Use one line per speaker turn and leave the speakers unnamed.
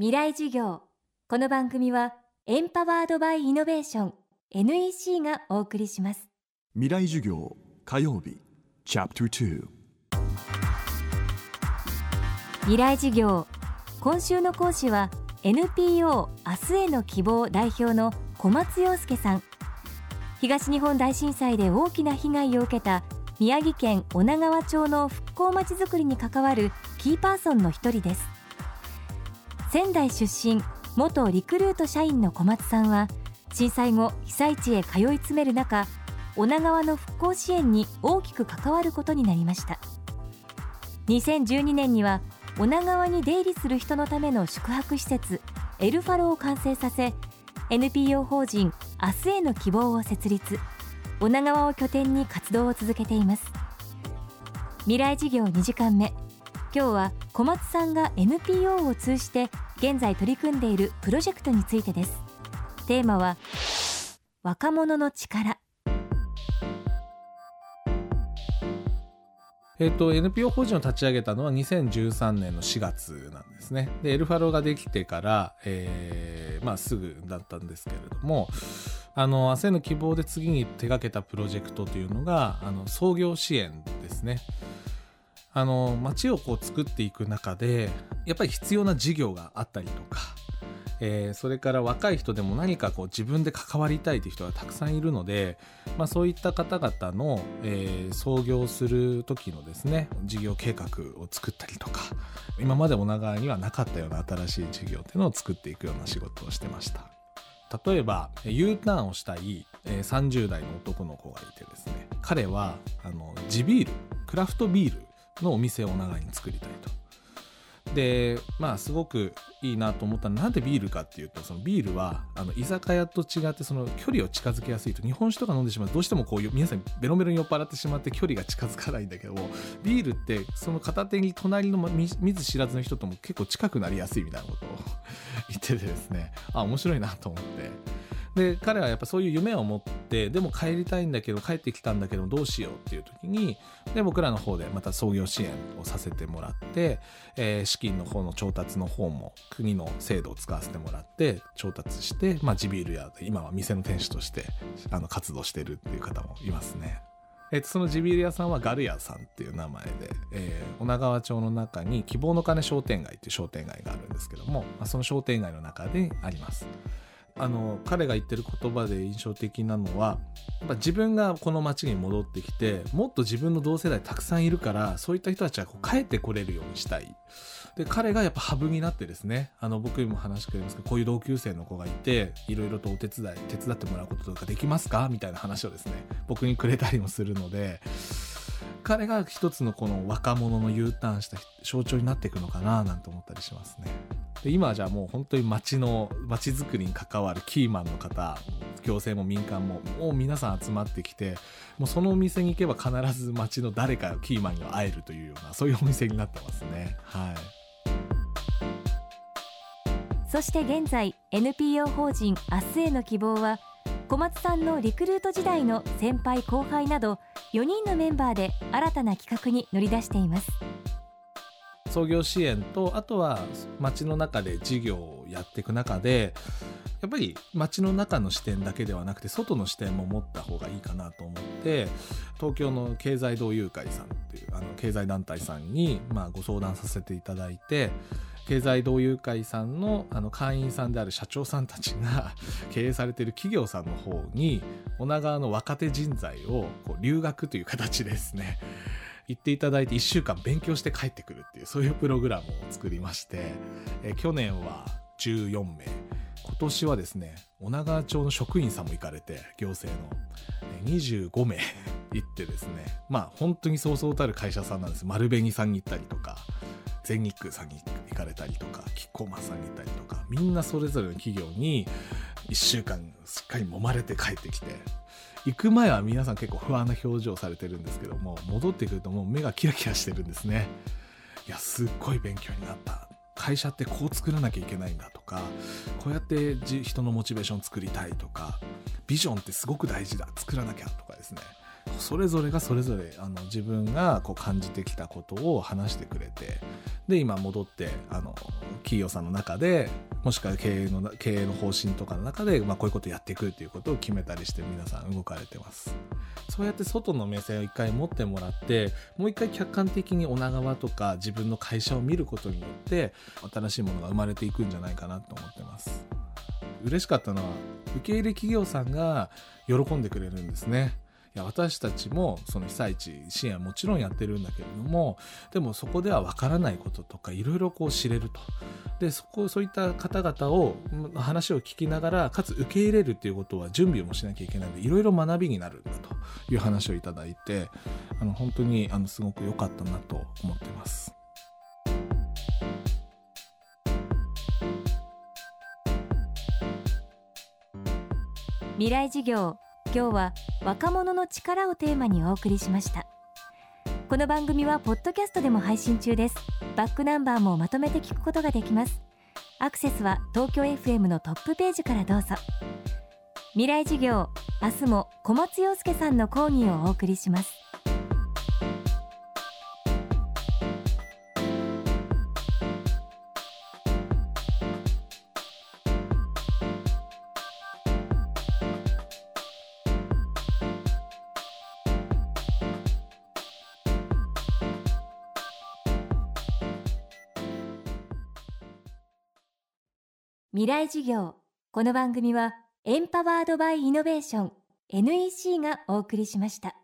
未来授業。この番組はエンパワードバイイノベーション NEC がお送りします。
未来授業火曜日チャプター
未来授業。今週の講師は NPO 明日への希望代表の小松洋介さん。東日本大震災で大きな被害を受けた宮城県女川町の復興まちづくりに関わるキーパーソンの一人です仙台出身元リクルート社員の小松さんは震災後被災地へ通い詰める中女川の復興支援に大きく関わることになりました。2012年には女川に出入りする人のための宿泊施設エルファロを完成させ NPO 法人明日への希望を設立。女川を拠点に活動を続けています。未来事業2時間目。今日は小松さんが NPO を通じて現在取り組んでいるプロジェクトについてです。テーマは若者の力。
えっ、と NPO 法人を立ち上げたのは2013年の4月なんですね。でエルファロができてから、えーまあ、すぐだったんですけれどもあの明日への希望で次に手掛けたプロジェクトというのがあの創業支援ですね。あの街をこう作っていく中でやっぱり必要な事業があったりとか、えーそれから若い人でも何かこう自分で関わりたいという人がたくさんいるので、まあ、そういった方々の、えー創業する時のですね事業計画を作ったりとか今まで女川にはなかったような新しい事業っていうのを作っていくような仕事をしてました。例えば U ターンをしたいえー30代の男の子がいてですね彼はあの地ビールクラフトビールのお店を長に作りたいと。でまあすごくいいなと思ったのはなんでビールかっていうとそのビールはあの居酒屋と違ってその距離を近づけやすいと。日本酒とか飲んでしまうとどうしてもこう皆さんベロベロに酔っ払ってしまって距離が近づかないんだけどビールってその片手に隣の見ず知らずの人とも結構近くなりやすいみたいなことを 言っててですね。あ面白いなと思って。で彼はやっぱそういう夢を持ってでも帰りたいんだけど帰ってきたんだけどどうしようっていう時にで僕らの方でまた創業支援をさせてもらって、えー資金の方の調達の方も国の制度を使わせてもらって調達して、まあ、地ビール屋で今は店の店主としてあの活動してるっていう方もいますね。えっと、その地ビール屋さんはガルヤさんっていう名前で、えー女川町の中に希望の鐘商店街っていう商店街があるんですけども、まあ、その商店街の中であります。あの彼が言ってる言葉で印象的なのはやっぱ自分がこの町に戻ってきてもっと自分の同世代たくさんいるからそういった人たちはこう帰ってこれるようにしたい。で彼がやっぱハブになってですねあの僕にも話してくれますけどこういう同級生の子がいていろいろとお手伝い手伝ってもらうこととかできますか？みたいな話をですね僕にくれたりもするので彼が一つのこの若者の U ターンした象徴になっていくのかななんて思ったりしますね。で今じゃあもう本当に街の街づくりに関わるキーマンの方行政も民間ももう皆さん集まってきてもうそのお店に行けば必ず街の誰かキーマンには会えるというようなそういうお店になってますね。はい
そして現在 NPO 法人明日への希望は小松さんのリクルート時代の先輩後輩など4人のメンバーで新たな企画に乗り出しています。
創業支援とあとは街の中で事業をやっていく中でやっぱり街の中の視点だけではなくて外の視点も持った方がいいかなと思って東京の経済同友会さんっていうあの経済団体さんにまあご相談させていただいて経済同友会さんのあの会員さんである社長さんたちが 経営されている企業さんの方に女川の若手人材をこう留学という形ですね。行っていただいて1週間勉強して帰ってくるっていうそういうプログラムを作りまして、え去年は14名。今年はですね女川町の職員さんも行かれて行政の。25名行ってですねまあ本当にそうそうたる会社さんなんです。丸紅さんに行ったりとか。全日空さんに行かれたりとかキッコーマンさんに行ったりとかみんなそれぞれの企業に1週間しっかり揉まれて帰ってきて行く前は皆さん結構不安な表情をされてるんですけども戻ってくるともう目がキラキラしてるんですね。いやすっごい勉強になった。会社ってこう作らなきゃいけないんだとかこうやって人のモチベーション作りたいとかビジョンってすごく大事だ。作らなきゃとかですね。それぞれがそれぞれあの自分がこう感じてきたことを話してくれてで今戻ってあの企業さんの中でもしくは経営の経営の方針とかの中で、まあ、こういうことやっていくっていうことを決めたりして皆さん動かれてます。そうやって外の目線を一回持ってもらってもう一回客観的に女川とか自分の会社を見ることによって新しいものが生まれていくんじゃないかなと思ってます。嬉しかったのは受け入れ企業さんが喜んでくれるんですね。いや私たちもその被災地支援はもちろんやってるんだけれどもでもそこでは分からないこととかいろいろこう知れるとでそこそういった方々を話を聞きながらかつ受け入れるっていうことは準備もしなきゃいけないのでいろいろ学びになるんだという話をいただいてあの本当にあのすごく良かったなと思ってます。
未来事業今日は若者の力をテーマにお送りしました。この番組はポッドキャストでも配信中です。バックナンバーもまとめて聞くことができます。アクセスは東京 FM のトップページからどうぞ。未来事業明日も小松洋介さんの講義をお送りします。未来事業。この番組はエンパワードバイイノベーション NEC がお送りしました。